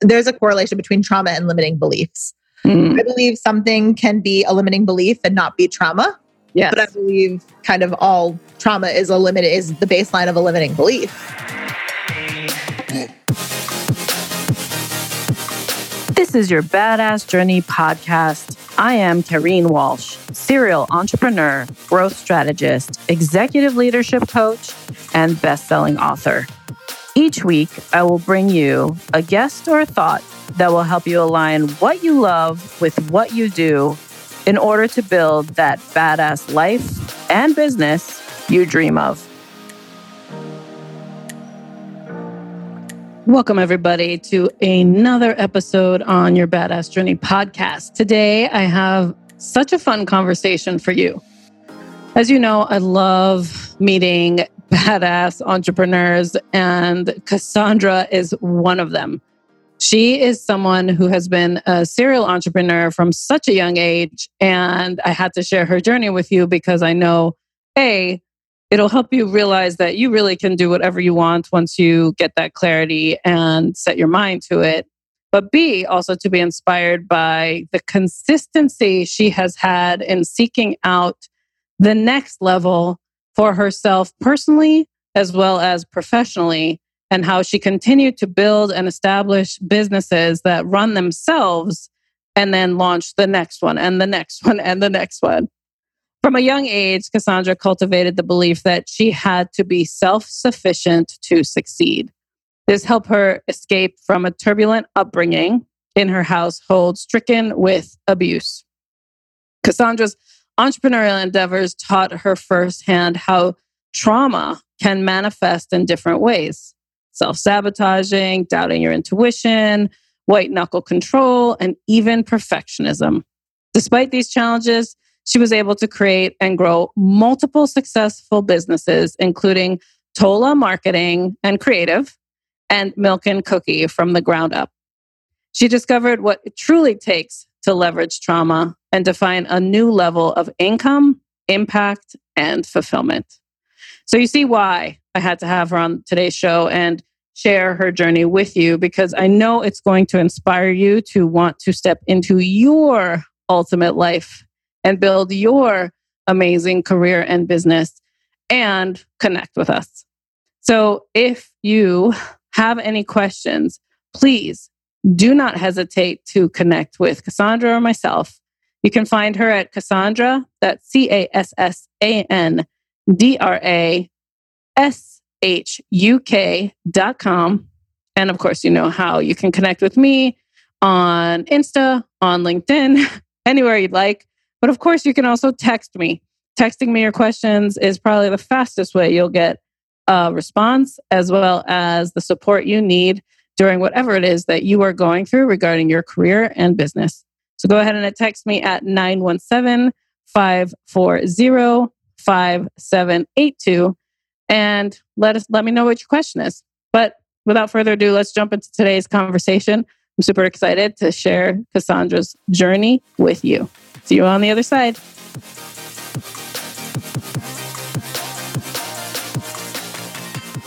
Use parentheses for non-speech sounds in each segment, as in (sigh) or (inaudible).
there's a correlation between trauma and limiting beliefs. Mm. I believe something can be a limiting belief and not be trauma. Yes. But I believe kind of all trauma is a limit is the baseline of a limiting belief. This is your Badass Journey podcast. I am Kareen Walsh, serial entrepreneur, growth strategist, executive leadership coach, and best-selling author. Each week, I will bring you a guest or a thought that will help you align what you love with what you do in order to build that badass life and business you dream of. Welcome, everybody, to another episode on your Badass Journey podcast. Today, I have such a fun conversation for you. As you know, I love meeting badass entrepreneurs, and Cassandra is one of them. She is someone who has been a serial entrepreneur from such a young age. And I had to share her journey with you because I know, A, it'll help you realize that you really can do whatever you want once you get that clarity and set your mind to it. But B, also to be inspired by the consistency she has had in seeking out the next level for herself personally as well as professionally, and how she continued to build and establish businesses that run themselves and then launch the next one and the next (laughs) one and the next one. From a young age, Cassandra cultivated the belief that she had to be self sufficient to succeed. This helped her escape from a turbulent upbringing in her household stricken with abuse. Cassandra's entrepreneurial endeavors taught her firsthand how trauma can manifest in different ways self sabotaging, doubting your intuition, white knuckle control, and even perfectionism. Despite these challenges, she was able to create and grow multiple successful businesses, including Tola Marketing and Creative and Milk and Cookie from the ground up. She discovered what it truly takes to leverage trauma and define a new level of income, impact, and fulfillment. So you see why I had to have her on today's show and share her journey with you because I know it's going to inspire you to want to step into your ultimate life and build your amazing career and business and connect with us. So if you have any questions, please do not hesitate to connect with Cassandra or myself. You can find her at Cassandra, that's C A S S A N D R A S H U K.com. And of course, you know how you can connect with me on Insta, on LinkedIn, (laughs) anywhere you'd like. But of course, you can also text me. Texting me your questions is probably the fastest way you'll get a response as well as the support you need during whatever it is that you are going through regarding your career and business. So go ahead and uh, text me at 917 540 5782 and let us let me know what your question is. But without further ado, let's jump into today's conversation. I'm super excited to share Cassandra's journey with you. See you on the other side.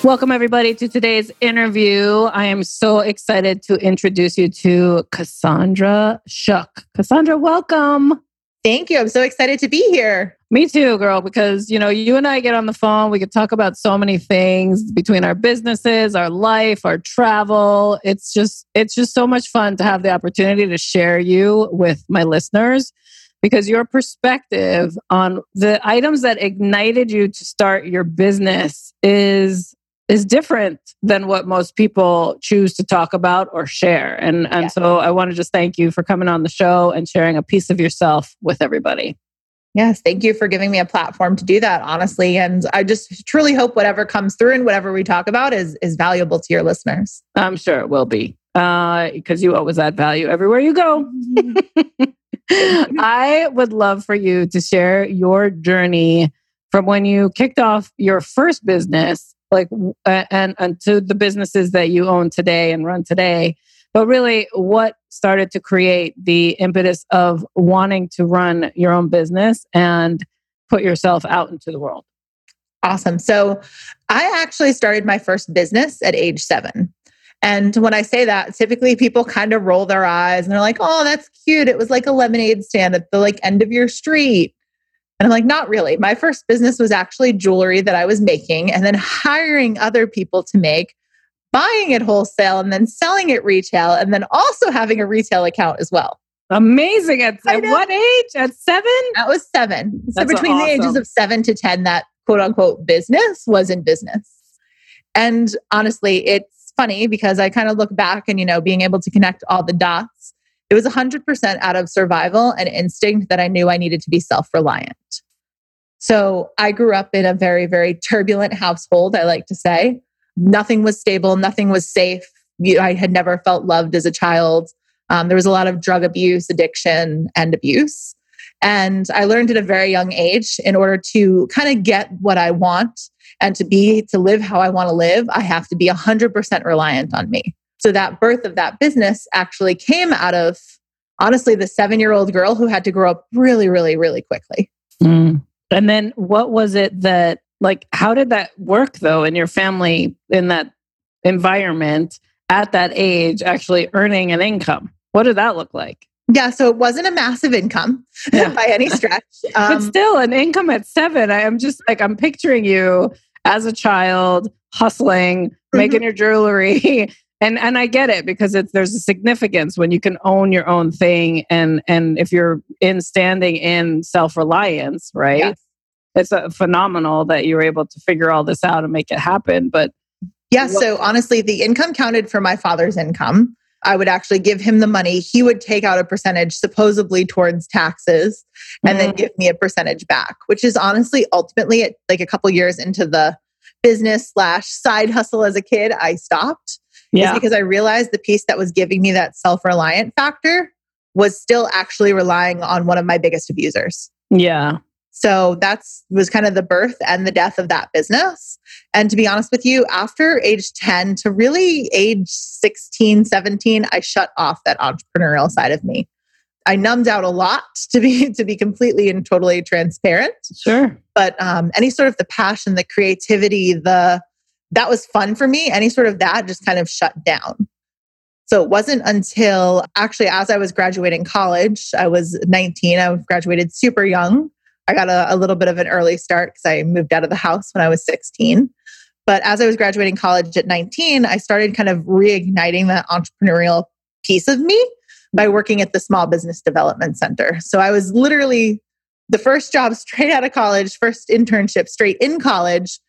Welcome, everybody, to today's interview. I am so excited to introduce you to Cassandra Shuk. Cassandra, welcome. Thank you. I'm so excited to be here. Me too, girl, because you know, you and I get on the phone, we could talk about so many things between our businesses, our life, our travel. It's just it's just so much fun to have the opportunity to share you with my listeners because your perspective on the items that ignited you to start your business is is different than what most people choose to talk about or share. And and yeah. so I want to just thank you for coming on the show and sharing a piece of yourself with everybody. Yes, thank you for giving me a platform to do that, honestly. And I just truly hope whatever comes through and whatever we talk about is is valuable to your listeners. I'm sure it will be. Uh, because you always add value everywhere you go. (laughs) (laughs) I would love for you to share your journey from when you kicked off your first business like and and to the businesses that you own today and run today but really what started to create the impetus of wanting to run your own business and put yourself out into the world awesome so i actually started my first business at age 7 And when I say that, typically people kind of roll their eyes and they're like, "Oh, that's cute. It was like a lemonade stand at the like end of your street." And I'm like, "Not really. My first business was actually jewelry that I was making and then hiring other people to make, buying it wholesale and then selling it retail and then also having a retail account as well." Amazing. At, at what age? At seven? That was seven. That's so between awesome. the ages of seven to 10, that quote unquote business was in business. And honestly, it's funny because I kind of look back and, you know, being able to connect all the dots, it was 100% out of survival and instinct that I knew I needed to be self reliant. So I grew up in a very, very turbulent household, I like to say. Nothing was stable, nothing was safe. I had never felt loved as a child. Um, there was a lot of drug abuse, addiction, and abuse. And I learned at a very young age in order to kind of get what I want and to be, to live how I want to live, I have to be 100% reliant on me. So that birth of that business actually came out of honestly the seven year old girl who had to grow up really, really, really quickly. Mm. And then what was it that, like, how did that work though in your family in that environment at that age, actually earning an income? What did that look like? Yeah, so it wasn't a massive income (laughs) Yeah. by any stretch. (laughs) but Um, still, an income at seven, I am just like, I'm picturing you as a child hustling, making your jewelry. And, and I get it because it's there's a significance when you can own your own thing and and if you're in standing in self-reliance, right? Yes. It's a phenomenal that you're able to figure all this out and make it happen. But Yeah, What- so honestly, the income counted for my father's income. I would actually give him the money. He would take out a percentage, supposedly towards taxes, and then Mm. give me a percentage back, which is honestly ultimately like a couple years into the business slash side hustle as a kid, I stopped. Is yeah, because I realized the piece that was giving me that self reliant factor was still actually relying on one of my biggest abusers. yeah, So that's was kind of the birth and the death of that business. And to be honest with you, after age 10 to really age 16, 17, I shut off that entrepreneurial side of me. I numbed out a lot (laughs) to be to be completely and totally transparent. sure. But um, any sort of the passion, the creativity, the that was fun for me. Any sort of that just kind of shut down. So it wasn't until actually as I was graduating college, I was 19. I graduated super young. I got a, a little bit of an early start because I moved out of the house when I was 16. But as I was graduating college at 19, I started kind of reigniting that entrepreneurial piece of me by working at the Small Business Development Center. So I was literally the first job (laughs) straight out of college, first internship straight in college,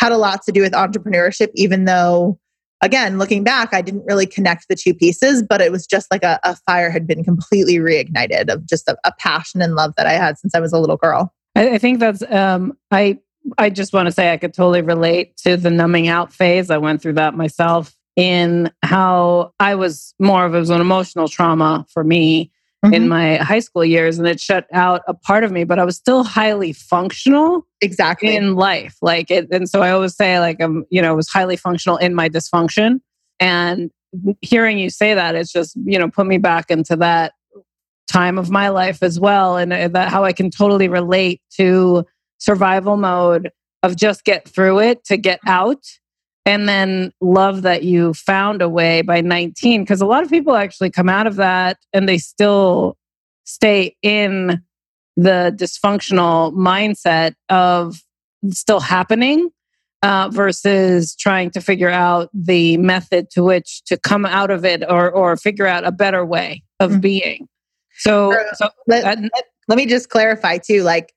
had a lot to do with entrepreneurship, even though, again, looking back, I didn't really connect the two pieces, but it was just like a, a fire had been completely reignited of just a, a passion and love that I had since I was a little girl. I, I think that's um I I just want to say I could totally relate to the numbing out phase. I went through that myself in how I was more of it was an emotional trauma for me in Mhm. my high school years and it shut out a part of me, but I was still highly functional exactly. in life. Like it, and so I always say like I'm, you know, was highly functional in my dysfunction. And hearing you say that, it's just, you know, put me back into that time of my life as well. And uh, that how I can totally relate to survival mode of just get through it to get out. And then love that you found a way by 19. Because a lot of people actually come out of that and they still stay in the dysfunctional mindset of still happening uh, versus trying to figure out the method to which to come out of it or or figure out a better way of Mhm. being. So, so Let, uh, let, let me just clarify too like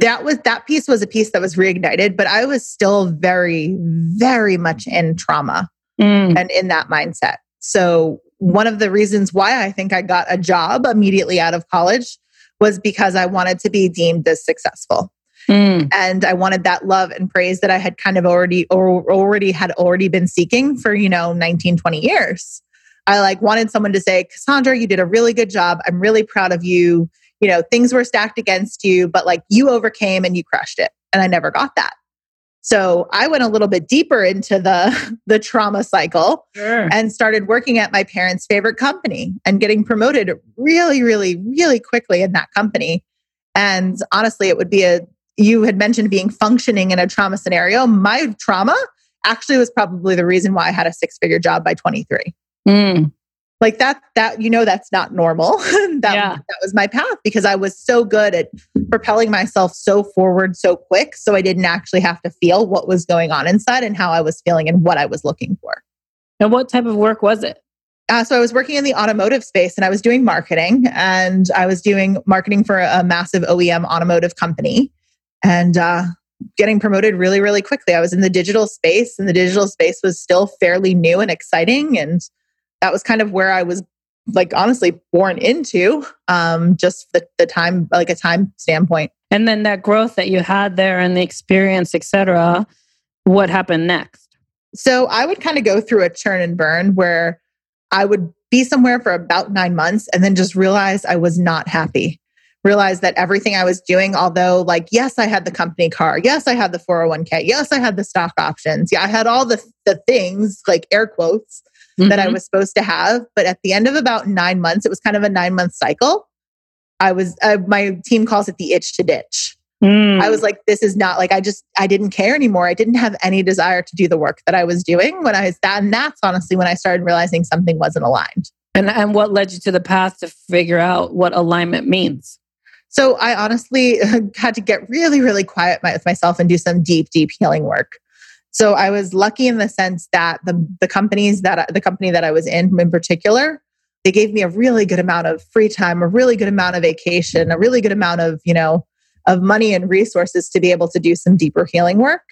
that was that piece was a piece that was reignited but i was still very very much in trauma mm, and in that mindset. So one of the reasons why i think i got a job immediately out of college was because i wanted to be deemed as successful. Mm, and i wanted that love and praise that i had kind of already or already had already been seeking for you know 19 20 years. I like wanted someone to say cassandra you did a really good job. I'm really proud of you you know things were stacked against you but like you overcame and you crushed it and i never got that so i went a little bit deeper into the (laughs) the trauma cycle sure. and started working at my parents' favorite company and getting promoted really, really, really quickly in that company. And honestly, it would be a, you had mentioned being functioning in a trauma scenario. My trauma actually was probably the reason why I had a six figure job by 23. Mm. Like that, that, you know, that's not normal. (laughs) that, Yeah. that was my path because I was so good at propelling myself so forward so quick. So I didn't actually have to feel what was going on inside and how I was feeling and what I was looking for. And what type of work was it? Uh, so I was working in the automotive space and I was doing marketing and I was doing marketing for a, massive OEM automotive company and uh, getting promoted really, really quickly. I was in the digital space and the digital space was still fairly new and exciting. And that was kind of where I was like honestly born into um, just the, the time, like a time standpoint. And then that growth that you had there and the experience, etc what happened next? So I would kind of go through a churn and burn where I would be somewhere for about nine months and then just realize I was not happy. Realize that everything I was doing, although, like, yes, I had the company car. Yes, I had the 401k. Yes, I had the stock options. Yeah, I had all the, the things, like air quotes, that I Mhm. was supposed to have. But at the end of about nine months, it was kind of a nine month cycle. I was, uh, my team calls it the itch to ditch. Mm. I was like, this is not like I just I didn't care anymore. I didn't have any desire to do the work that I was doing when I was that, and that's honestly when I started realizing something wasn't aligned. and and what led you to the path to figure out what alignment means? So I honestly (laughs) had to get really, really quiet with myself and do some deep, deep healing work. So I was lucky in the sense that the the companies that the company that I was in in particular, they gave me a really good amount of free time, a really good amount of vacation, a really good amount of you know of money and resources to be able to do some deeper healing work.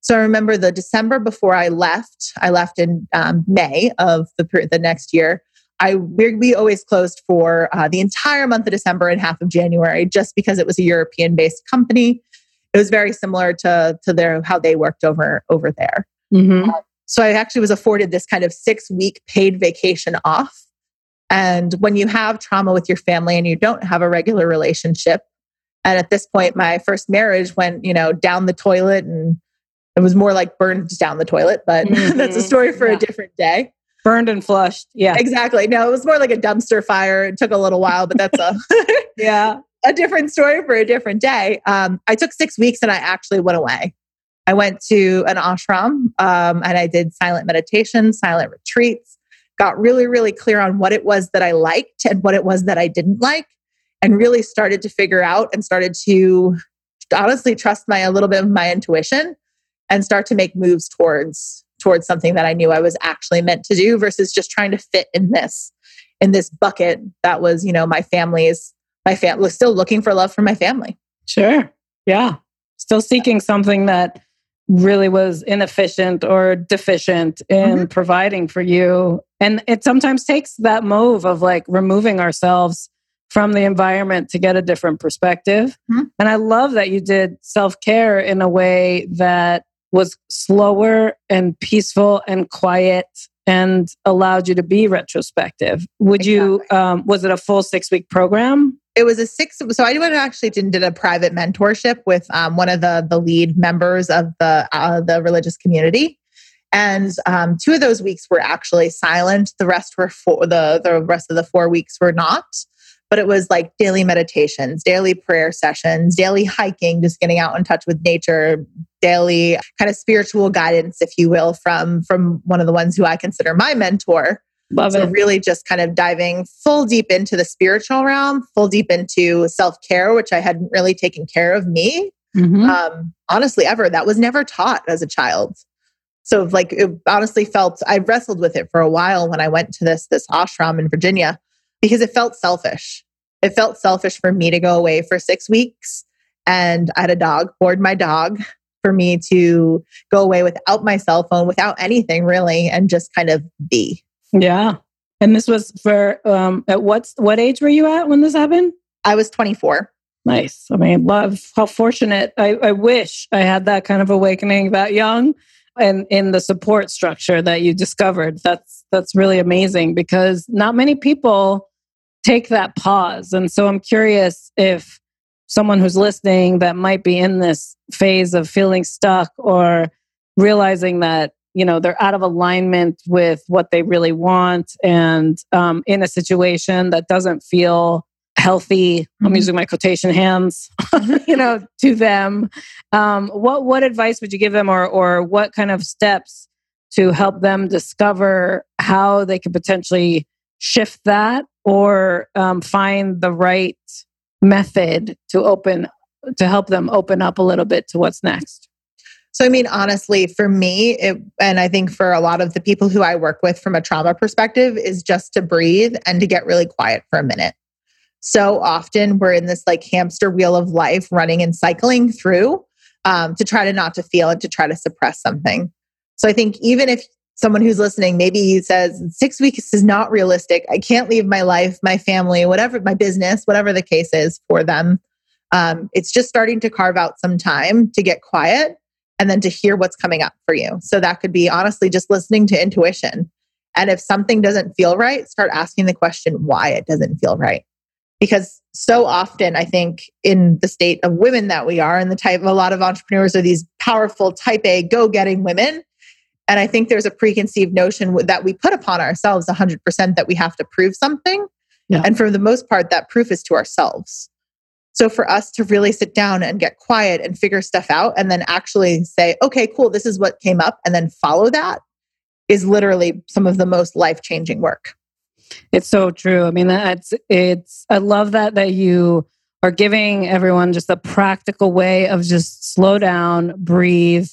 So I remember the December before I left. I left in um, May of the the next year. I we, always closed for uh, the entire month of December and half of January, just because it was a European based company. It was very similar to to their how they worked over over there. Mm-hmm. So I actually was afforded this kind of six week paid vacation off. And when you have trauma with your family and you don't have a regular relationship, and at this point, my first marriage went, you know, down the toilet and it was more like burned down the toilet, but (laughs) that's a Mhm. story for Yeah. a different day. Burned and flushed. Yeah. Exactly. No, it was more like a dumpster fire. It took a little while, but that's a (laughs) Yeah. A different story for a different day. Um, I took six weeks and I actually went away. I went to an ashram um, and I did silent meditation, silent retreats, got really, really clear on what it was that I liked and what it was that I didn't like, and really started to figure out and started to honestly trust my a little bit of my intuition and start to make moves towards towards something that I knew I was actually meant to do versus just trying to fit in this in this bucket that was, you know, my family's my family still looking for love from my family. Sure. Yeah. Still seeking something that really was inefficient or deficient in providing for you. And it sometimes takes that move of like removing ourselves from the environment to get a different perspective. Mhm. And I love that you did self care in a way that was slower and peaceful and quiet and allowed you to be retrospective. Would you, um, was it a full six week program? It was a six. So I went and actually did, a private mentorship with um, one of the the lead members of the uh, the religious community, and um, two of those weeks were actually silent. The rest were four. The the rest of the four weeks were not. But it was like daily meditations, daily prayer sessions, daily hiking, just getting out in touch with nature, daily kind of spiritual guidance, if you will, from from one of the ones who I consider my mentor. Love So it. really just kind of diving full deep into the spiritual realm, full deep into self-care, which I hadn't really taken care of me. Mhm. Um, honestly, ever. That was never taught as a child. So like it honestly felt I wrestled with it for a while when I went to this this ashram in Virginia because it felt selfish. It felt selfish for me to go away for six weeks and I had a dog, board my dog for me to go away without my cell phone, without anything really, and just kind of be. Yeah. And this was for um at what's what age were you at when this happened? I was 24. Nice. I mean, love how fortunate. I, I wish I had that kind of awakening that young and in the support structure that you discovered. That's that's really amazing because not many people take that pause. And so I'm curious if someone who's listening that might be in this phase of feeling stuck or realizing that you know they're out of alignment with what they really want and um, in a situation that doesn't feel healthy mm-hmm. i'm using my quotation hands (laughs) you know to them. Um, what what advice would you give them or or what kind of steps to help them discover how they could potentially shift that or um, find the right method to open to help them open up a little bit to what's next so i mean honestly for me it, and i think for a lot of the people who i work with from a trauma perspective is just to breathe and to get really quiet for a minute. So often we're in this like hamster wheel of life running and cycling through um, to try to not to feel and to try to suppress something. So i think even if someone who's listening maybe says six weeks is not realistic. I can't leave my life my family whatever my business whatever the case is for them um, it's just starting to carve out some time to get quiet and then to hear what's coming up for you. So that could be honestly just listening to intuition. And if something doesn't feel right start asking the question why it doesn't feel right. Because so often i think in the state of women that we are and the type of a lot of entrepreneurs are these powerful type a go-getting women. And i think there's a preconceived notion that we put upon ourselves 100% that we have to prove something. Yeah. and for the most part that proof is to ourselves so for us to really sit down and get quiet and figure stuff out and then actually say okay cool this is what came up and then follow that is literally some of the most life-changing work it's so true. I mean, that's it's. I love that that you are giving everyone just a practical way of just slow down, breathe,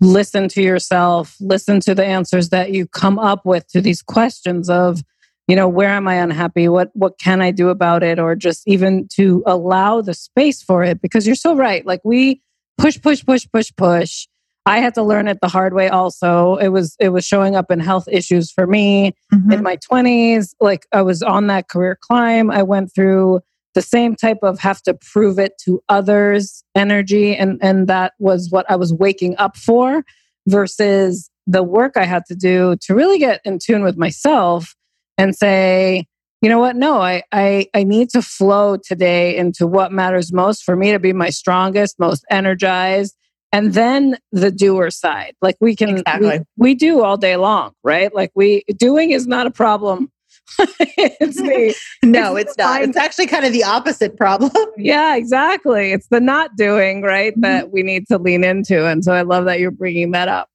listen to yourself, listen to the answers that you come up with to these questions of, you know, where am I unhappy? What what can I do about it? Or just even to allow the space for it. Because you're so right. Like we push, push, push, push, push I had to learn it the hard way also. It was it was showing up in health issues for me mm-hmm. in my 20s. Like I was on that career climb. I went through the same type of have to prove it to others energy and and that was what I was waking up for versus the work I had to do to really get in tune with myself and say, you know what? No, I, I I need to flow today into what matters most for me to be my strongest, most energized, and then the doer side like we can exactly. we, we, do all day long right like we doing is not a problem (laughs) it's the (laughs) no it's, it's not it's actually kind of the opposite problem (laughs) yeah exactly it's the not doing right mm-hmm. that we need to lean into and so i love that you're bringing that up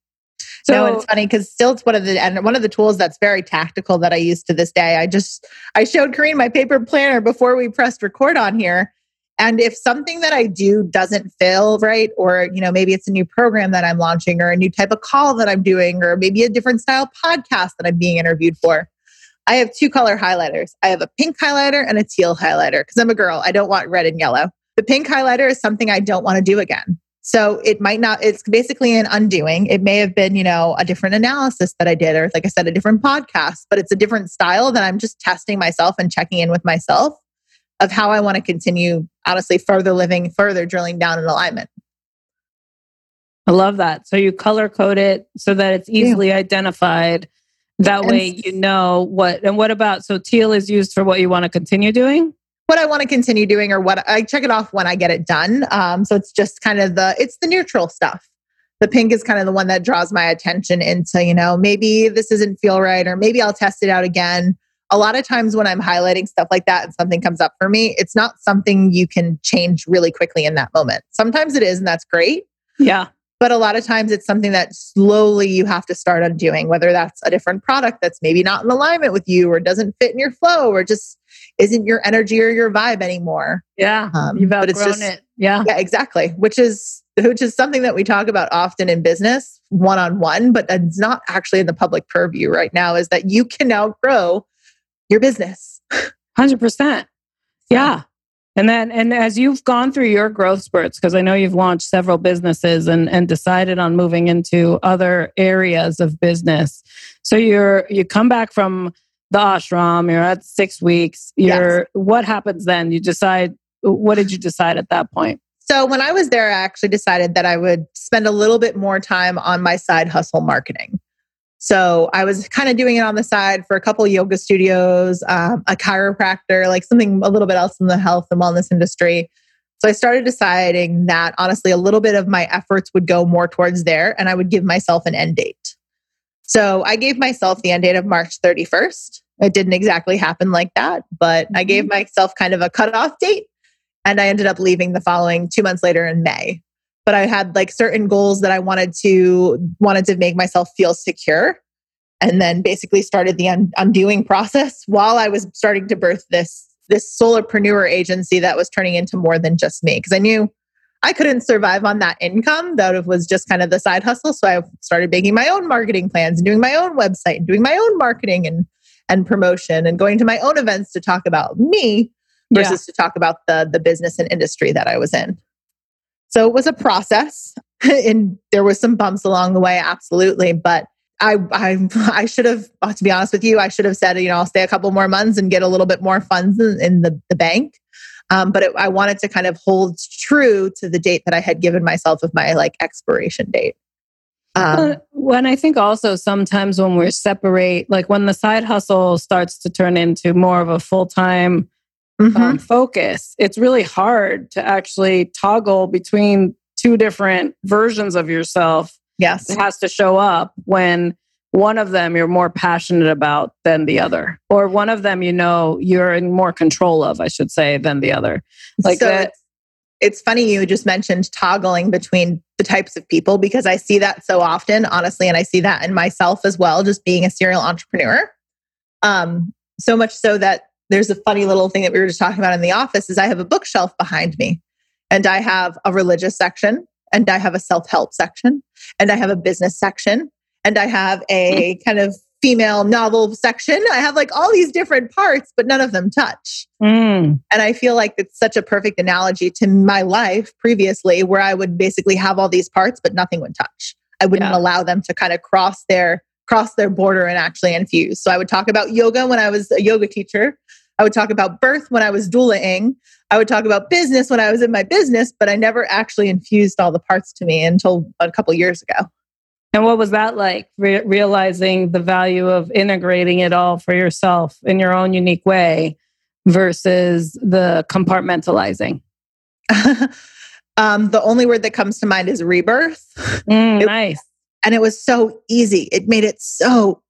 so no, it's funny because still it's one of the and one of the tools that's very tactical that I use to this day. I just I showed Kareen my paper planner before we pressed record on here, and if something that I do doesn't feel right, or you know, maybe it's a new program that I'm launching, or a new type of call that I'm doing, or maybe a different style podcast that I'm being interviewed for, I have two color highlighters. I have a pink highlighter and a teal highlighter because I'm a girl. I don't want red and yellow. The pink highlighter is something I don't want to do again. So it might not, it's basically an undoing. It may have been, you know, a different analysis that I did, or like I said, a different podcast, but it's a different style that I'm just testing myself and checking in with myself of how I want to continue, honestly, further living, further drilling down in alignment. I love that. So you color code it so that it's easily yeah. identified. That and way you know what. And what about, so teal is used for what you want to continue doing? What I want to continue doing or what I check it off when I get it done. Um, so it's just kind of the, it's the neutral stuff. The pink is kind of the one that draws my attention into, you know, maybe this doesn't feel right, or maybe I'll test it out again a lot of times when I'm highlighting stuff like that and something comes up for me, it's not something you can change really quickly in that moment. Sometimes it is, and that's great. Yeah. But a lot of times it's something that slowly you have to start undoing, whether that's a different product that's maybe not in alignment with you or doesn't fit in your flow or just isn't your energy or your vibe anymore. Yeah. Um, you've outgrown but it's just, it. Yeah. Yeah, exactly. Which is which is something that we talk about often in business one on one, but it's not actually in the public purview right now, is that you can now grow your business. 100%. Yeah. And then, and as you've gone through your growth spurts, because I know you've launched several businesses and, and decided on moving into other areas of business. So you're, you come back from the ashram, you're at six weeks, you're, yes. what happens then? You decide, what did you decide at that point? So when I was there, I actually decided that I would spend a little bit more time on my side hustle marketing. So I was kind of doing it on the side for a couple yoga studios, um, a chiropractor, like something a little bit else in the health and wellness industry. So I started deciding that honestly, a little bit of my efforts would go more towards there and I would give myself an end date. So I gave myself the end date of March 31st. It didn't exactly happen like that, but I gave Mm-hmm. myself kind of a cutoff date and I ended up leaving the following two months later in May. But I had like certain goals that I wanted to wanted to make myself feel secure and then basically started the un- undoing process while I was starting to birth this this solopreneur agency that was turning into more than just me. Because I knew I couldn't survive on that income that was just kind of the side hustle. So I started making my own marketing plans and doing my own website and doing my own marketing and and promotion and going to my own events to talk about me versus to talk about the the business and industry that I was in. So it was a process (laughs) and there was some bumps along the way absolutely but I, I I should have uh, to be honest with you I should have said you know I'll stay a couple more months and get a little bit more funds in, in the, the bank. Um, but it, I wanted to kind of hold true to the date that I had given myself of my like expiration date. Um, when I think also sometimes when we're separate, like when the side hustle starts to turn into more of a full time mhm. um, focus, it's really hard to actually toggle between two different versions of yourself. yes It has to show up when one of them you're more passionate about than the other, or one of them you know you're in more control of, I should say, than the other. Like so that- it's, it's funny you just mentioned toggling between the types of people because I see that so often, honestly, and I see that in myself as well, just being a serial entrepreneur. Um, so much so that there's a funny little thing that we were just talking about in the office is I have a bookshelf behind me and I have a religious section and I have a self-help section and I have a business section and I have a kind of female novel section. I have like all these different parts, but none of them touch. Mm, And I feel like it's such a perfect analogy to my life previously, where I would basically have all these parts, but nothing would touch. I wouldn't Yeah. allow them to kind of cross their cross their border and actually infuse. So I would talk about yoga when I was a yoga teacher. I would talk about birth when I was doulaing. I would talk about business when I was in my business, but I never actually infused all the parts to me until a couple years ago. And what was that like, re- realizing the value of integrating it all for yourself in your own unique way versus the compartmentalizing? (laughs) um, the only word that comes to mind is rebirth. Mm, It- nice. And it was so easy. It made it so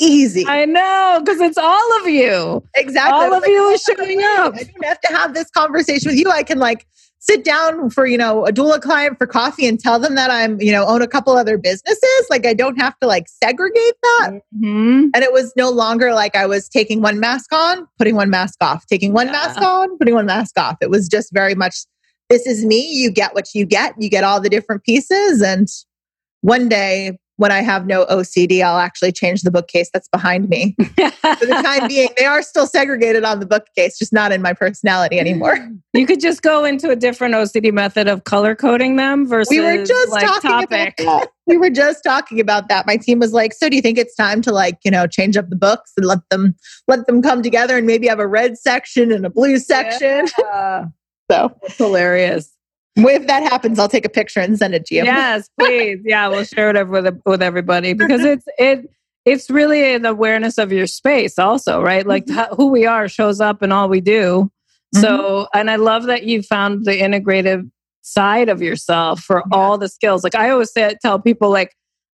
easy. I know, because it's all of you. Exactly. All of you is "Oh, showing up." I don't have to have this conversation with you. I can like sit down for, you know, a doula client for coffee and tell them that I'm, you know, own a couple other businesses. Like I don't have to like segregate that. Mhm. And it was no longer like I was taking one mask on, putting one mask off, taking one Yeah. mask on, putting one mask off. It was just very much this is me. You get what you get. You get all the different pieces. And one day when I have no OCD, I'll actually change the bookcase that's behind me. For the time (laughs) being, they are still segregated on the bookcase, just not in my personality anymore. (laughs) You could just go into a different OCD method of color coding them versus We were just like talking topic. about that. We were just talking about that. My team was like, "So do you think it's time to like, you know, change up the books and let them let them come together and maybe have a red section and a blue section?" Yeah. (laughs) So That's hilarious. If that happens, I'll take a picture and send it to you. Yes, (laughs) please. Yeah, we'll share it with with everybody because it's it it's really an awareness of your space also, right? Like Mhm. who we are shows up in all we do. Mm-hmm. So, and I love that you found the integrative side of yourself for Yeah. all the skills. Like I always say, tell people, like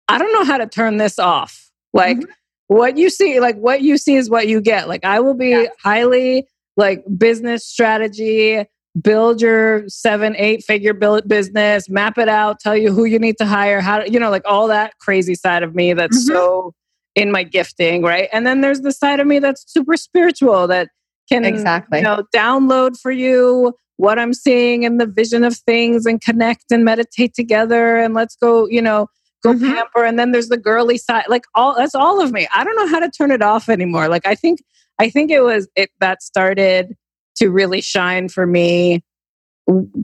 I don't know how to turn this off. Like Mhm. what you see, like what you see is what you get. Like I will be highly like business strategy, build your seven, eight figure business, map it out, tell you who you need to hire, how to, you know, like all that crazy side of me that's Mhm. so in my gifting, right? And then there's the side of me that's super spiritual that can Exactly. you know download for you what I'm seeing and the vision of things and connect and meditate together and let's go, you know, go Mhm. pamper. And then there's the girly side, like all that's all of me. I don't know how to turn it off anymore. Like I think I think it was it that started to really shine for me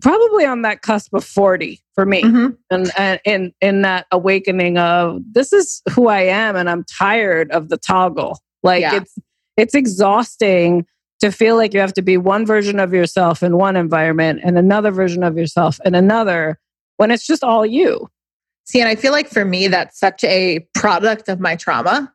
probably on that cusp of 40 for me Mhm. and, and in in that awakening of this is who I am and I'm tired of the toggle. Like Yeah. it's it's exhausting to feel like you have to be one version of yourself in one environment and another version of yourself in another when it's just all you. See, and I feel like for me, that's such a product of my trauma.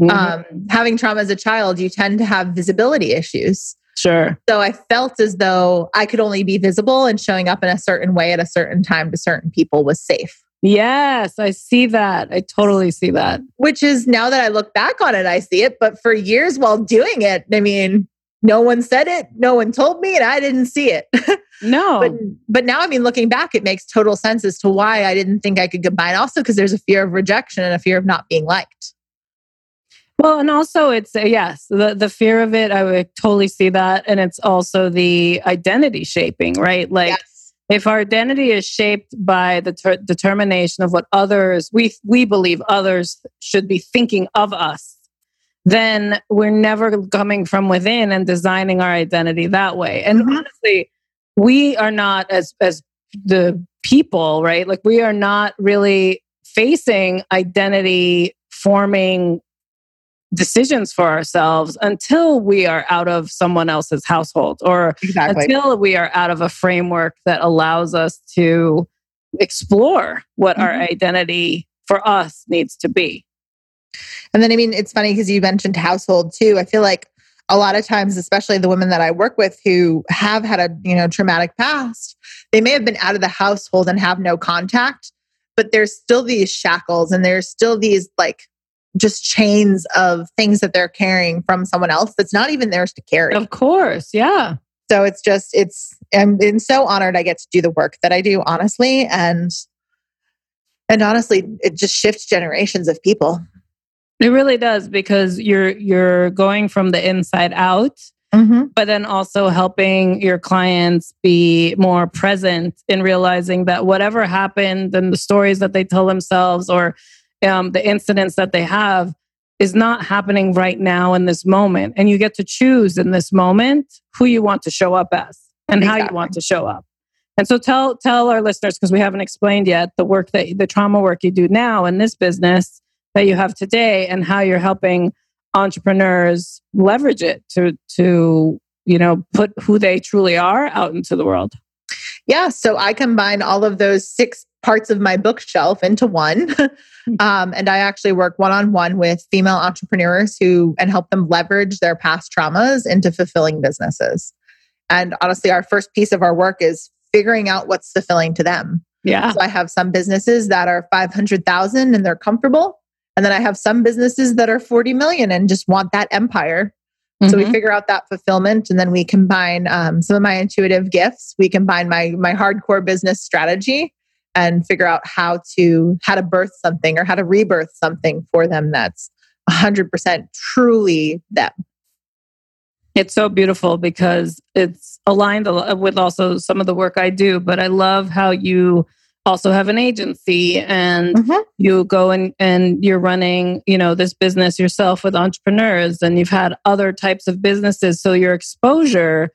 Mhm. Um, having trauma as a child, you tend to have visibility issues. Sure. So I felt as though I could only be visible and showing up in a certain way at a certain time to certain people was safe. Yes, I see that. I totally see that. Which is now that I look back on it, I see it. But for years while doing it, I mean, no one said it, no one told me, and I didn't see it. (laughs) No. but but now I mean, looking back, it makes total sense as to why I didn't think I could combine. Also, because there's a fear of rejection and a fear of not being liked. Well, and also it's uh, yes, the the fear of it. I would totally see that, and it's also the identity shaping, right? Like Yes. if our identity is shaped by the ter- determination of what others we we believe others should be thinking of us, then we're never coming from within and designing our identity that way. And Mhm. honestly, we are not as as the people, right? Like we are not really facing identity forming decisions for ourselves until we are out of someone else's household or Exactly. until we are out of a framework that allows us to explore what our Mhm. identity for us needs to be. And then, I mean, it's funny because you mentioned household too. I feel like a lot of times, especially the women that I work with who have had a you know traumatic past, they may have been out of the household and have no contact, but there's still these shackles and there's still these like just chains of things that they're carrying from someone else that's not even theirs to carry. Of course, yeah. So it's just it's I'm, I'm so honored I get to do the work that I do, honestly, and and honestly, it just shifts generations of people. It really does because you're you're going from the inside out, Mm-hmm. but then also helping your clients be more present in realizing that whatever happened and the stories that they tell themselves or um, the incidents that they have is not happening right now in this moment. And you get to choose in this moment who you want to show up as and how you want to show up. And so tell tell our listeners because we haven't explained yet the work that the trauma work you do now in this business that you have today and how you're helping entrepreneurs leverage it to to you know put who they truly are out into the world. Yeah, so I combine all of those six parts of my bookshelf into one. (laughs) um, and I actually work one on one with female entrepreneurs who and help them leverage their past traumas into fulfilling businesses. And honestly, our first piece of our work is figuring out what's fulfilling to them. Yeah. So I have some businesses that are 500,000 and they're comfortable. And then I have some businesses that are 40 million and just want that empire. So we Mhm. figure out that fulfillment, and then we combine um, some of my intuitive gifts. We combine my my hardcore business strategy, and figure out how to how to birth something or how to rebirth something for them that's hundred percent truly them. It's so beautiful because it's aligned with also some of the work I do, but I love how you also have an agency and mm-hmm. you go and, and you're running, you know, this business yourself with entrepreneurs and you've had other types of businesses. So your exposure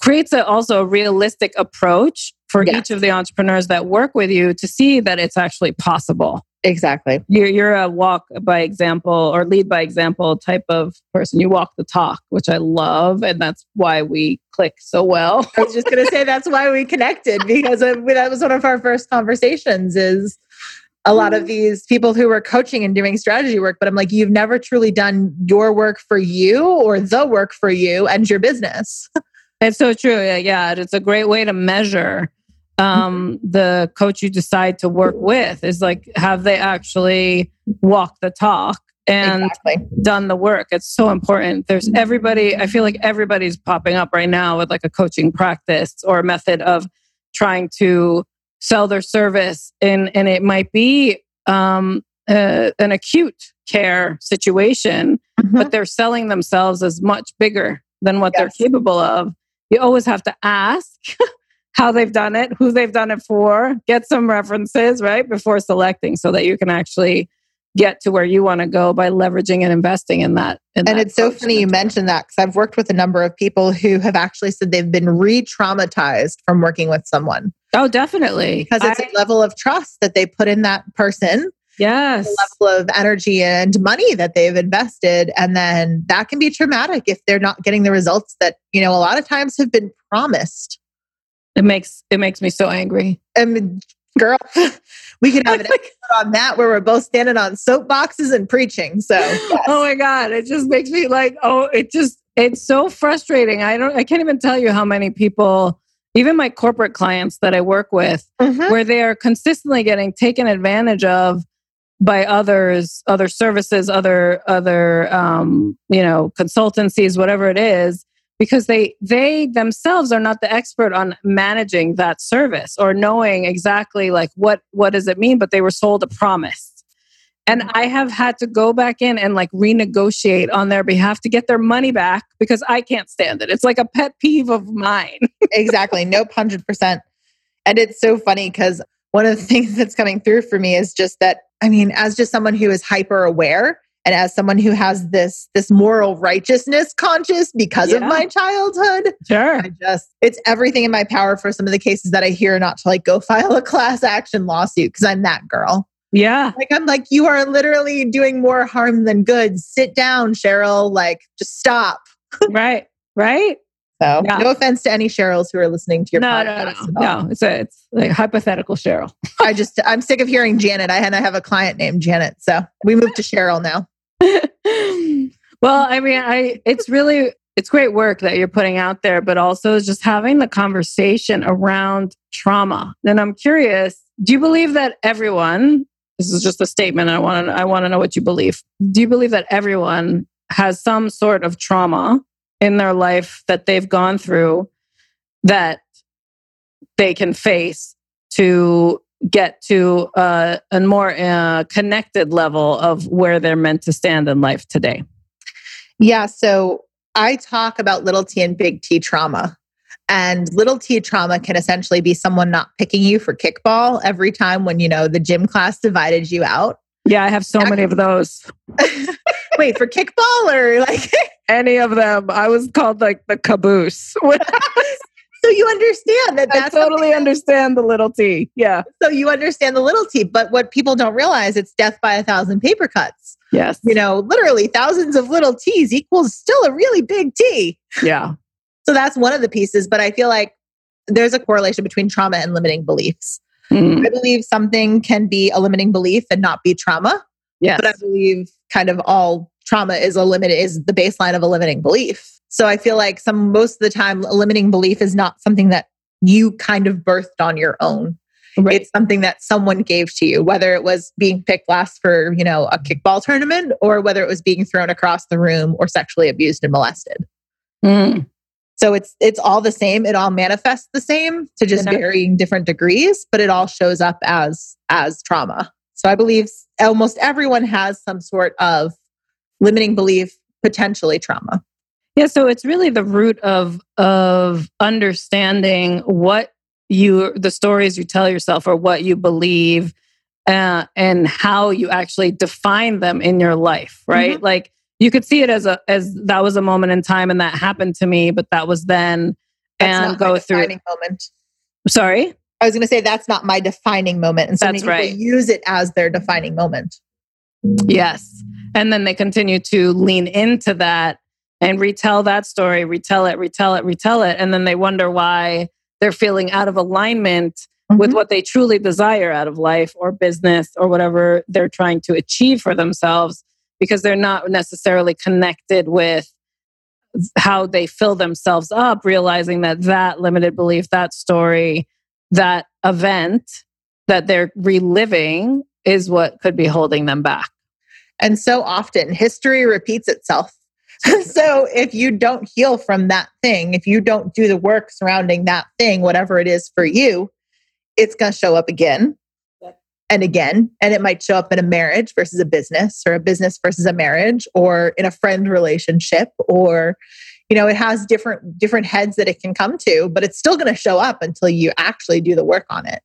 creates a, also a realistic approach for each of the entrepreneurs that work with you to see that it's actually possible. Exactly. You're, you're a walk by example or lead by example type of person. You walk the talk, which I love. And that's why we click so well. I was just going to say that's why we connected because of, that was one of our first conversations. Is a lot of mm-hmm. these people who were coaching and doing strategy work, but I'm like, you've never truly done your work for you or the work for you and your business. It's so true. Yeah, yeah. It's a great way to measure um, the coach you decide to work with is like, have they actually walked the talk and exactly. done the work? It's so important. There's everybody, I feel like everybody's popping up right now with like a coaching practice or a method of trying to sell their service. And, and it might be um, uh, an acute care situation, but they're selling themselves as much bigger than what Yes. they're capable of. You always have to ask (laughs) how they've done it, who they've done it for, get some references, right, before selecting so that you can actually get to where you want to go by leveraging and investing in that. In And that it's so funny you mentioned that because I've worked with a number of people who have actually said they've been re traumatized from working with someone Oh, definitely. because it's I- a level of trust that they put in that person, yes. level of energy and money that they've invested. And then that can be traumatic if they're not getting the results that, you know, a lot of times have been promised. It makes it makes me so angry. And girl, (laughs) we could have an (laughs) episode on that where we're both standing on soapboxes and preaching. So, (laughs) yes. Oh my god, it just makes me like oh, it just it's so frustrating. I don't I can't even tell you how many people even my corporate clients that I work with, mm-hmm. where they are consistently getting taken advantage of by others, other services, other other um, you know consultancies, whatever it is, because they they themselves are not the expert on managing that service or knowing exactly like what what does it mean, but they were sold a promise. And. I have had to go back in and like renegotiate on their behalf to get their money back because I can't stand it. It's like a pet peeve of mine. (laughs) exactly. Nope, 100%. And it's so funny because one of the (laughs) things that's coming through for me is just that I mean, as just someone who is hyper aware and as someone who has this this moral righteousness conscious because yeah. of my childhood sure i just it's everything in my power for some of the cases that i hear not to like go file a class action lawsuit because i'm that girl yeah like i'm like you are literally doing more harm than good sit down cheryl like just stop (laughs) right right so yeah. no offense to any Cheryls who are listening to your no, podcast. No, no, no. It's a it's like hypothetical Cheryl. I just I'm sick of hearing Janet. I had I have a client named Janet, so we moved to Cheryl now. (laughs) well, I mean, I it's really it's great work that you're putting out there, but also just having the conversation around trauma. And I'm curious, do you believe that everyone? This is just a statement. I want to I want to know what you believe. Do you believe that everyone has some sort of trauma in their life that they've gone through that they can face to get to uh, a more uh, connected level of where they're meant to stand in life today? Yeah. So I talk about little t and big T trauma. And little t trauma can essentially be someone not picking you for kickball every time when, you know, the gym class divided you out. Yeah, I have so many of those. (laughs) Wait, for kickball or like (laughs) any of them? I was called like the caboose. (laughs) so you understand that that's I totally understand the little t. Yeah. So you understand the little t, but what people don't realize it's death by a thousand paper cuts. Yes. You know, literally thousands of little t's equals still a really big T. Yeah. So that's one of the pieces, but I feel like there's a correlation between trauma and limiting beliefs. Mm. I believe something can be a limiting belief and not be trauma. Yes. But I believe kind of all trauma is a limit is the baseline of a limiting belief. So I feel like some most of the time a limiting belief is not something that you kind of birthed on your own. Right. It's something that someone gave to you, whether it was being picked last for, you know, a kickball tournament or whether it was being thrown across the room or sexually abused and molested. Mm. So it's it's all the same. It all manifests the same to just varying different degrees, but it all shows up as as trauma. So I believe almost everyone has some sort of limiting belief, potentially trauma. Yeah, so it's really the root of of understanding what you the stories you tell yourself or what you believe uh, and how you actually define them in your life, right? Mm-hmm. Like you could see it as a as that was a moment in time and that happened to me but that was then that's and go through moment sorry i was going to say that's not my defining moment and so that's right use it as their defining moment yes and then they continue to lean into that and retell that story retell it retell it retell it and then they wonder why they're feeling out of alignment mm-hmm. with what they truly desire out of life or business or whatever they're trying to achieve for themselves because they're not necessarily connected with how they fill themselves up, realizing that that limited belief, that story, that event that they're reliving is what could be holding them back. And so often history repeats itself. (laughs) so if you don't heal from that thing, if you don't do the work surrounding that thing, whatever it is for you, it's going to show up again and again. And it might show up in a marriage versus a business, or a business versus a marriage, or in a friend relationship, or you know, it has different different heads that it can come to, but it's still going to show up until you actually do the work on it.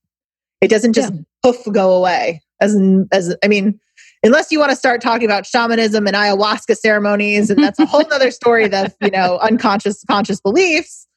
It doesn't just yeah. poof go away. As as I mean, unless you want to start talking about shamanism and ayahuasca ceremonies, and that's a whole other story that you know (laughs) unconscious conscious beliefs.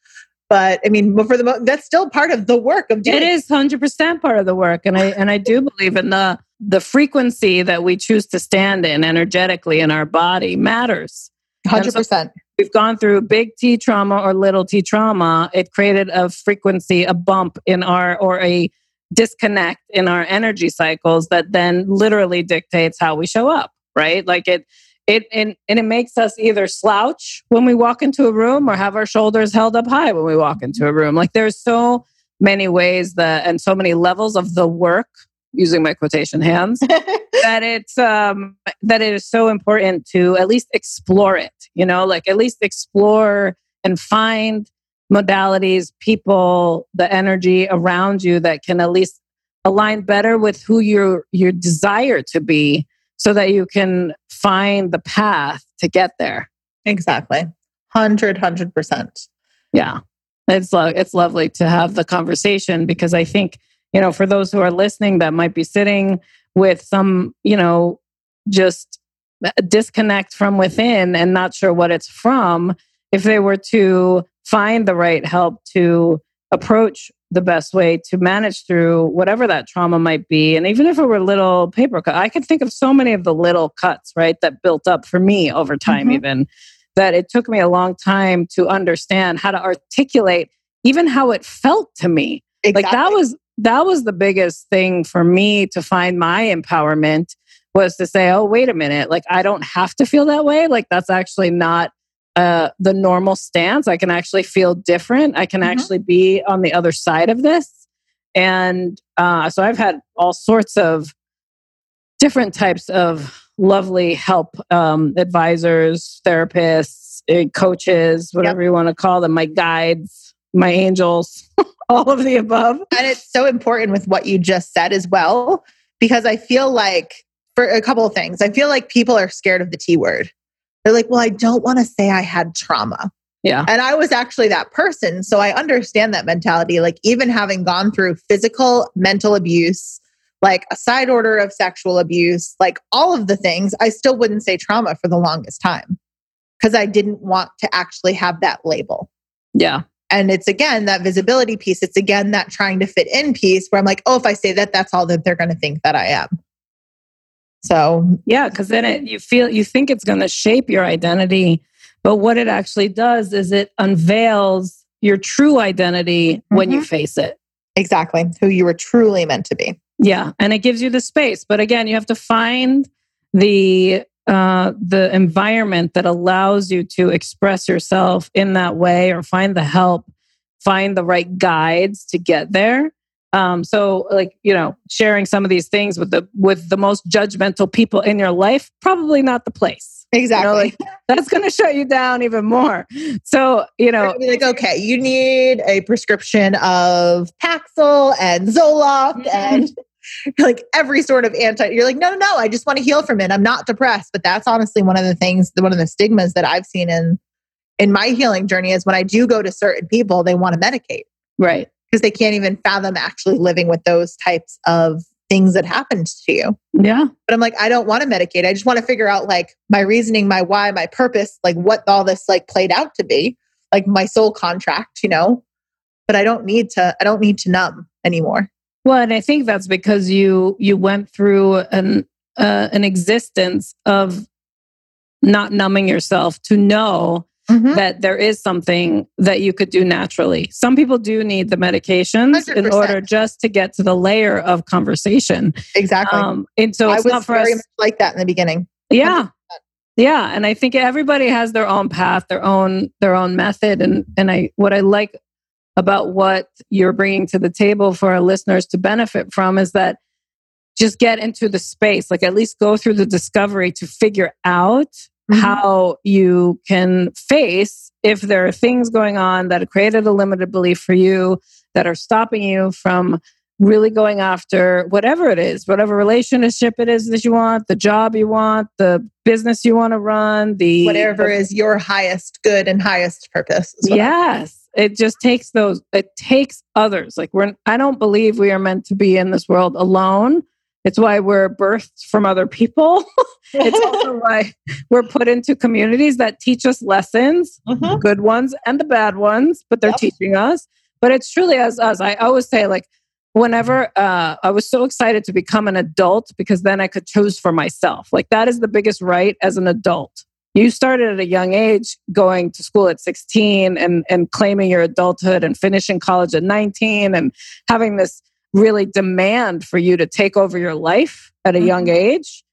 But I mean, for the mo- that's still part of the work of doing. It is hundred percent part of the work, and I and I do believe in the the frequency that we choose to stand in energetically in our body matters. Hundred so percent. We've gone through big T trauma or little T trauma. It created a frequency, a bump in our or a disconnect in our energy cycles that then literally dictates how we show up. Right? Like it it and, and it makes us either slouch when we walk into a room or have our shoulders held up high when we walk into a room. Like there's so many ways that and so many levels of the work using my quotation hands (laughs) that it's um that it is so important to at least explore it you know like at least explore and find modalities people the energy around you that can at least align better with who you you desire to be so that you can find the path to get there. Exactly. 100 100% yeah. It's lo- it's lovely to have the conversation because i think you know for those who are listening that might be sitting with some you know just disconnect from within and not sure what it's from if they were to find the right help to approach the best way to manage through whatever that trauma might be. And even if it were little paper cut, I could think of so many of the little cuts, right, that built up for me over time, mm-hmm. even that it took me a long time to understand how to articulate even how it felt to me. Exactly. Like that was that was the biggest thing for me to find my empowerment was to say, oh, wait a minute, like I don't have to feel that way. Like that's actually not uh, the normal stance. I can actually feel different. I can mm-hmm. actually be on the other side of this. And uh, so I've had all sorts of different types of lovely help um, advisors, therapists, eh, coaches, whatever yep. you want to call them, my guides, my angels, (laughs) all of the above. And it's so important with what you just said as well, because I feel like for a couple of things, I feel like people are scared of the T word. They're like, well, I don't want to say I had trauma. Yeah. And I was actually that person. So I understand that mentality. Like, even having gone through physical, mental abuse, like a side order of sexual abuse, like all of the things, I still wouldn't say trauma for the longest time because I didn't want to actually have that label. Yeah. And it's again that visibility piece. It's again that trying to fit in piece where I'm like, oh, if I say that, that's all that they're going to think that I am. So, yeah, because then it, you feel, you think it's going to shape your identity. But what it actually does is it unveils your true identity mm-hmm. when you mm-hmm. face it. Exactly. Who you were truly meant to be. Yeah. And it gives you the space. But again, you have to find the uh, the environment that allows you to express yourself in that way or find the help, find the right guides to get there. Um, so like, you know, sharing some of these things with the with the most judgmental people in your life, probably not the place. Exactly. You know, like, that's going to shut you down even more. So, you know, like, okay, you need a prescription of Paxil and Zoloft mm-hmm. and (laughs) like every sort of anti you're like no no no i just want to heal from it i'm not depressed but that's honestly one of the things one of the stigmas that i've seen in in my healing journey is when i do go to certain people they want to medicate right because they can't even fathom actually living with those types of things that happened to you. Yeah. But I'm like, I don't want to medicate. I just want to figure out like my reasoning, my why, my purpose, like what all this like played out to be, like my soul contract, you know? But I don't need to, I don't need to numb anymore. Well, and I think that's because you you went through an uh, an existence of not numbing yourself to know mm-hmm. that there is something that you could do naturally. Some people do need the medications 100%. in order just to get to the layer of conversation. Exactly. Um, and so I was very us. much like that in the beginning. Yeah. 100%. Yeah, and I think everybody has their own path, their own their own method, and and I what I like about what you're bringing to the table for our listeners to benefit from is that just get into the space, like at least go through the discovery to figure out mm-hmm. how you can face if there are things going on that have created a limited belief for you that are stopping you from really going after whatever it is, whatever relationship it is that you want, the job you want, the business you want to run, the whatever the, is your highest good and highest purpose. Yes. It just takes those, it takes others. Like we're, I don't believe we are meant to be in this world alone. It's why we're birthed from other people. (laughs) it's also why we're put into communities that teach us lessons, mm-hmm. good ones and the bad ones, but they're yep. teaching us. But it's truly as us. I always say, like, whenever uh, I was so excited to become an adult because then I could choose for myself. Like, that is the biggest right as an adult. You started at a young age going to school at 16 and, and claiming your adulthood and finishing college at 19 and having this really demand for you to take over your life at a mm-hmm. young age.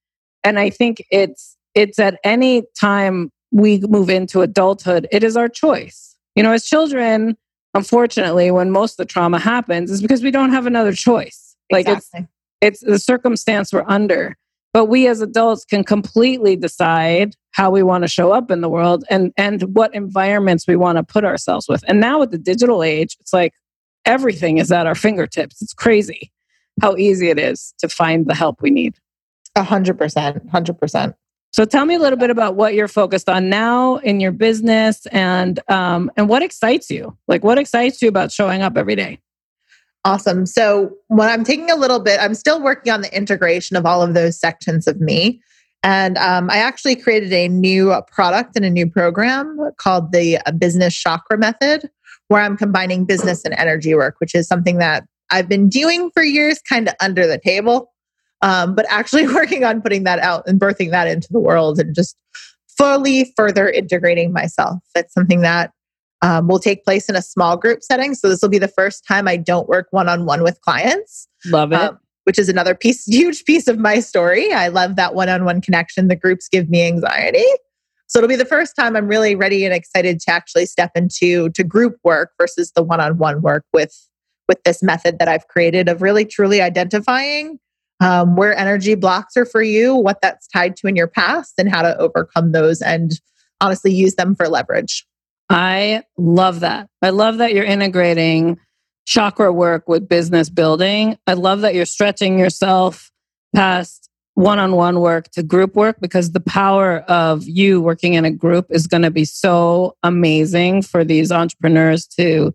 And I think it's it's at any time we move into adulthood, it is our choice. You know, as children, unfortunately, when most of the trauma happens, is because we don't have another choice. Like exactly. it's it's the circumstance we're under. But we as adults can completely decide how we want to show up in the world and and what environments we want to put ourselves with. And now with the digital age, it's like everything is at our fingertips. It's crazy how easy it is to find the help we need. A hundred percent, hundred percent. So tell me a little bit about what you're focused on now in your business and um, and what excites you. Like what excites you about showing up every day? Awesome. So when I'm taking a little bit, I'm still working on the integration of all of those sections of me. And um, I actually created a new product and a new program called the uh, Business Chakra Method, where I'm combining business and energy work, which is something that I've been doing for years, kind of under the table, um, but actually (laughs) working on putting that out and birthing that into the world and just fully further integrating myself. That's something that um, will take place in a small group setting. So this will be the first time I don't work one on one with clients. Love it. Um, which is another piece, (laughs) huge piece of my story. I love that one on one connection. The groups give me anxiety. So it'll be the first time I'm really ready and excited to actually step into to group work versus the one on one work with with this method that I've created of really truly identifying um, where energy blocks are for you, what that's tied to in your past, and how to overcome those and honestly use them for leverage. I love that. I love that you're integrating chakra work with business building. I love that you're stretching yourself past one on one work to group work because the power of you working in a group is going to be so amazing for these entrepreneurs to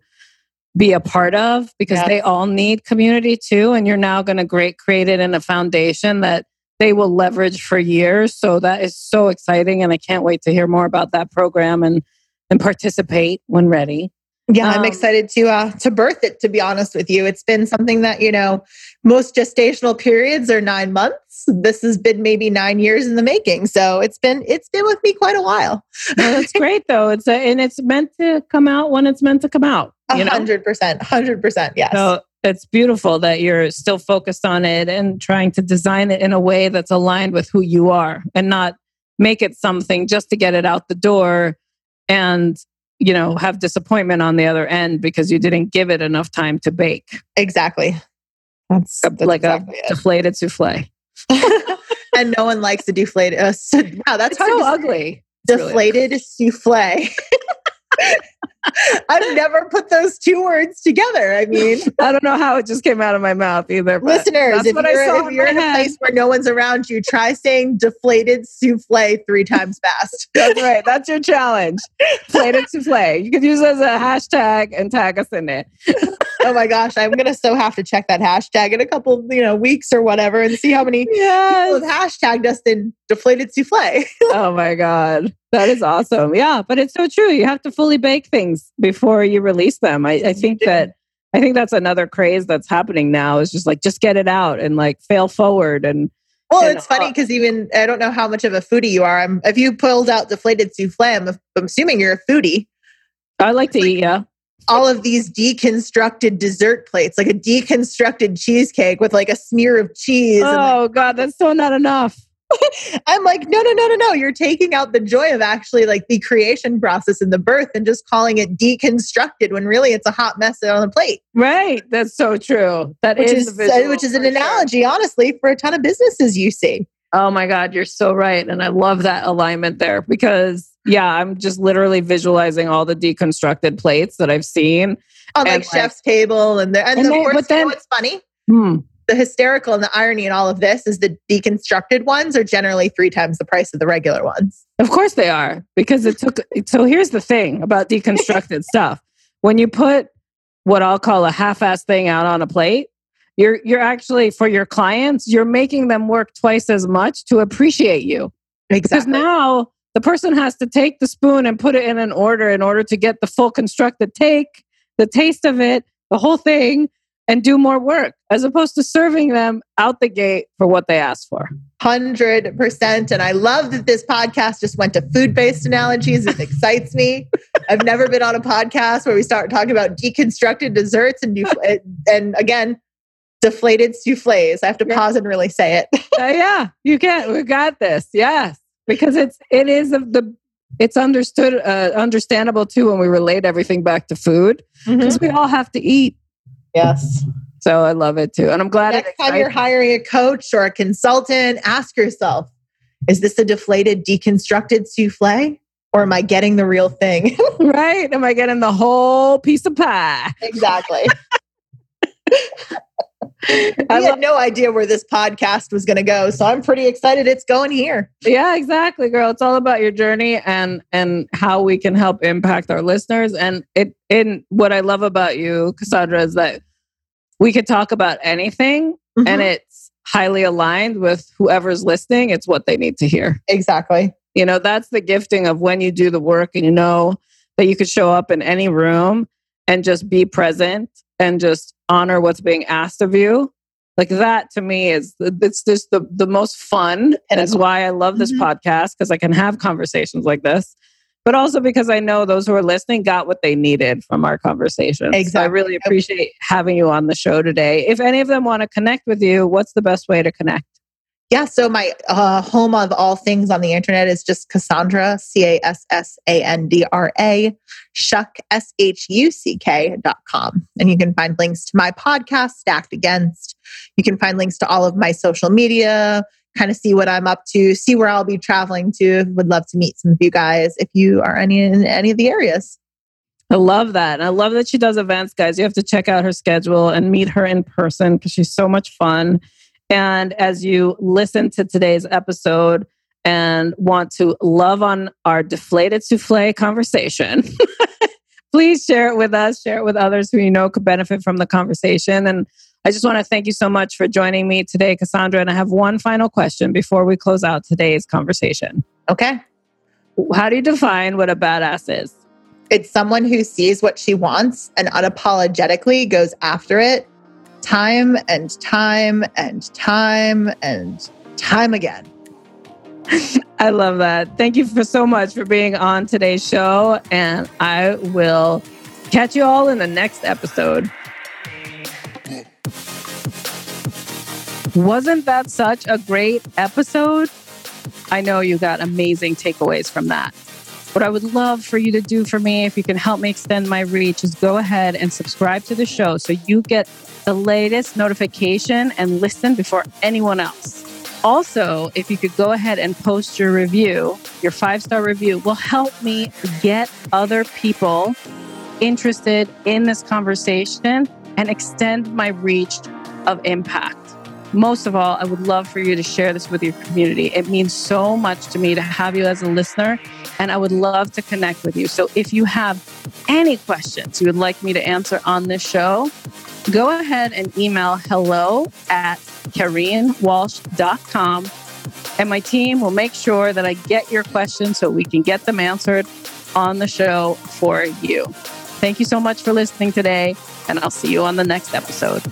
be a part of because yes. they all need community too. And you're now going to great create it in a foundation that they will leverage for years. So that is so exciting. And I can't wait to hear more about that program and, and participate when ready. Yeah, um, I'm excited to uh, to birth it. To be honest with you, it's been something that you know most gestational periods are nine months. This has been maybe nine years in the making, so it's been it's been with me quite a while. well, that's (laughs) great though. It's a, and it's meant to come out when it's meant to come out. hundred percent, hundred percent. Yes. So it's beautiful that you're still focused on it and trying to design it in a way that's aligned with who you are, and not make it something just to get it out the door and you know, have disappointment on the other end because you didn't give it enough time to bake. Exactly. That's, that's like exactly a it. deflated souffle. (laughs) and no one likes a deflated. Uh, (laughs) wow, that's so ugly. Deflated really souffle. (laughs) I've never put those two words together. I mean, (laughs) I don't know how it just came out of my mouth either. Listeners, if you're, if you're in, a place where no one's around you, try saying deflated souffle three times fast. (laughs) That's right. That's your challenge. Deflated souffle. You could use it as a hashtag and tag us in it. oh my gosh, I'm gonna so have to check that hashtag in a couple, you know, weeks or whatever and see how many yes. people have hashtagged us in deflated souffle. (laughs) oh my God. That is awesome. Yeah, but it's so true. You have to fully bake things before you release them. I, I think that I think that's another craze that's happening now is just like just get it out and like fail forward and well, and, it's funny because even I don't know how much of a foodie you are. I'm, if you pulled out deflated souffle, I'm, I'm assuming you're a foodie. I like to like, eat, yeah. All of these deconstructed dessert plates, like a deconstructed cheesecake with like a smear of cheese. Oh like, God, that's so not enough. (laughs) I'm like, no, no, no, no, no. You're taking out the joy of actually like the creation process and the birth and just calling it deconstructed when really it's a hot mess on the plate. Right. That's so true. That which is, is which is an analogy, sure. honestly, for a ton of businesses you see. Oh my God, you're so right. And I love that alignment there because yeah, I'm just literally visualizing all the deconstructed plates that I've seen. On like, like chef's table and the and, and of they, course, but then, you know, it's funny. Hmm the hysterical and the irony in all of this is the deconstructed ones are generally three times the price of the regular ones. Of course they are, because it took. (laughs) So here's the thing about deconstructed (laughs) stuff: when you put what I'll call a half-ass thing out on a plate, you're you're actually for your clients, you're making them work twice as much to appreciate you. Exactly. Because now the person has to take the spoon and put it in an order in order to get the full constructed take, the taste of it, the whole thing and do more work as opposed to serving them out the gate for what they asked for. 100%. And I love that this podcast just went to food based analogies. It excites me. I've never been on a podcast where we start talking about deconstructed desserts and, and again, deflated souffles. I have to pause and really say it. (laughs) uh, yeah, you can. We got this. Yes. because it's it is of the it's understood uh, understandable too when we relate everything back to food because mm-hmm. we all have to eat. Yes. So I love it too. And I'm glad next time you're hiring a coach or a consultant, ask yourself, is this a deflated, deconstructed souffle? Or am I getting the real thing? (laughs) right. Am I getting the whole piece of pie? Exactly. (laughs) I had no idea where this podcast was going to go, so I'm pretty excited it's going here. Yeah, exactly, girl. It's all about your journey and and how we can help impact our listeners. And it in what I love about you, Cassandra, is that we could talk about anything, mm-hmm. and it's highly aligned with whoever's listening. It's what they need to hear. Exactly. You know, that's the gifting of when you do the work, and you know that you could show up in any room and just be present and just honor what's being asked of you like that to me is it's just the, the most fun and it's why i love this mm-hmm. podcast because i can have conversations like this but also because i know those who are listening got what they needed from our conversation exactly. So i really appreciate having you on the show today if any of them want to connect with you what's the best way to connect yeah, so my uh, home of all things on the internet is just Cassandra, C A S S A N D R A, Shuck, S H U C K dot com. And you can find links to my podcast, Stacked Against. You can find links to all of my social media, kind of see what I'm up to, see where I'll be traveling to. Would love to meet some of you guys if you are any in any of the areas. I love that. And I love that she does events, guys. You have to check out her schedule and meet her in person because she's so much fun. And as you listen to today's episode and want to love on our deflated souffle conversation, (laughs) please share it with us, share it with others who you know could benefit from the conversation. And I just want to thank you so much for joining me today, Cassandra. And I have one final question before we close out today's conversation. Okay. How do you define what a badass is? It's someone who sees what she wants and unapologetically goes after it time and time and time and time again. (laughs) I love that. Thank you for so much for being on today's show. And I will catch you all in the next episode. Wasn't that such a great episode? I know you got amazing takeaways from that. What I would love for you to do for me, if you can help me extend my reach, is go ahead and subscribe to the show so you get the latest notification and listen before anyone else. Also, if you could go ahead and post your review, your five star review will help me get other people interested in this conversation and extend my reach of impact. Most of all, I would love for you to share this with your community. It means so much to me to have you as a listener, and I would love to connect with you. So if you have any questions you would like me to answer on this show, go ahead and email hello at KareenWalsh.com. And my team will make sure that I get your questions so we can get them answered on the show for you. Thank you so much for listening today, and I'll see you on the next episode.